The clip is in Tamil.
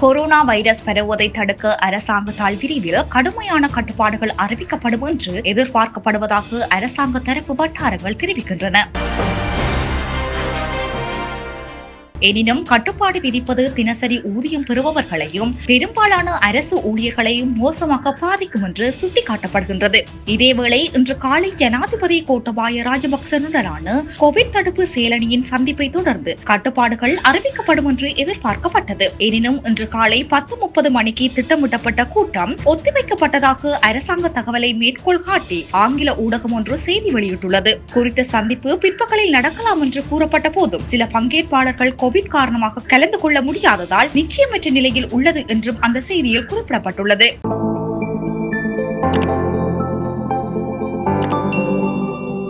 கொரோனா வைரஸ் பரவுவதை தடுக்க அரசாங்கத்தால் விரைவில் கடுமையான கட்டுப்பாடுகள் அறிவிக்கப்படும் என்று எதிர்பார்க்கப்படுவதாக அரசாங்க தரப்பு வட்டாரங்கள் தெரிவிக்கின்றன. எனினும் கட்டுப்பாடு விதிப்பது தினசரி ஊதியம் பெறுபவர்களையும் பெரும்பாலான அரசு ஊழியர்களையும் மோசமாக பாதிக்கும் என்று சுட்டிக்காட்டப்படுகின்றது. இதேவேளை இன்று காலை ஜனாதிபதி கோட்டபாய ராஜபக்சனுடனான கோவிட் தடுப்பு செயலணியின் சந்திப்பை தொடர்ந்து கட்டுப்பாடுகள் அறிவிக்கப்படும் என்று எதிர்பார்க்கப்பட்டது. எனினும் இன்று காலை பத்து முப்பது மணிக்கு திட்டமிட்டப்பட்ட கூட்டம் ஒத்திவைக்கப்பட்டதாக அரசாங்க தகவலை மேற்கோள் காட்டி ஆங்கில ஊடகம் ஒன்று செய்தி வெளியிட்டுள்ளது. குறித்த சந்திப்பு பிற்பகலில் நடக்கலாம் என்று கூறப்பட்ட போதும் சில பங்கேற்பாளர்கள் கோவிட் காரணமாக கலந்து கொள்ள முடியாததால் நிச்சயமற்ற நிலையில் உள்ளது என்றும் அந்த செய்தியில் குறிப்பிடப்பட்டுள்ளது.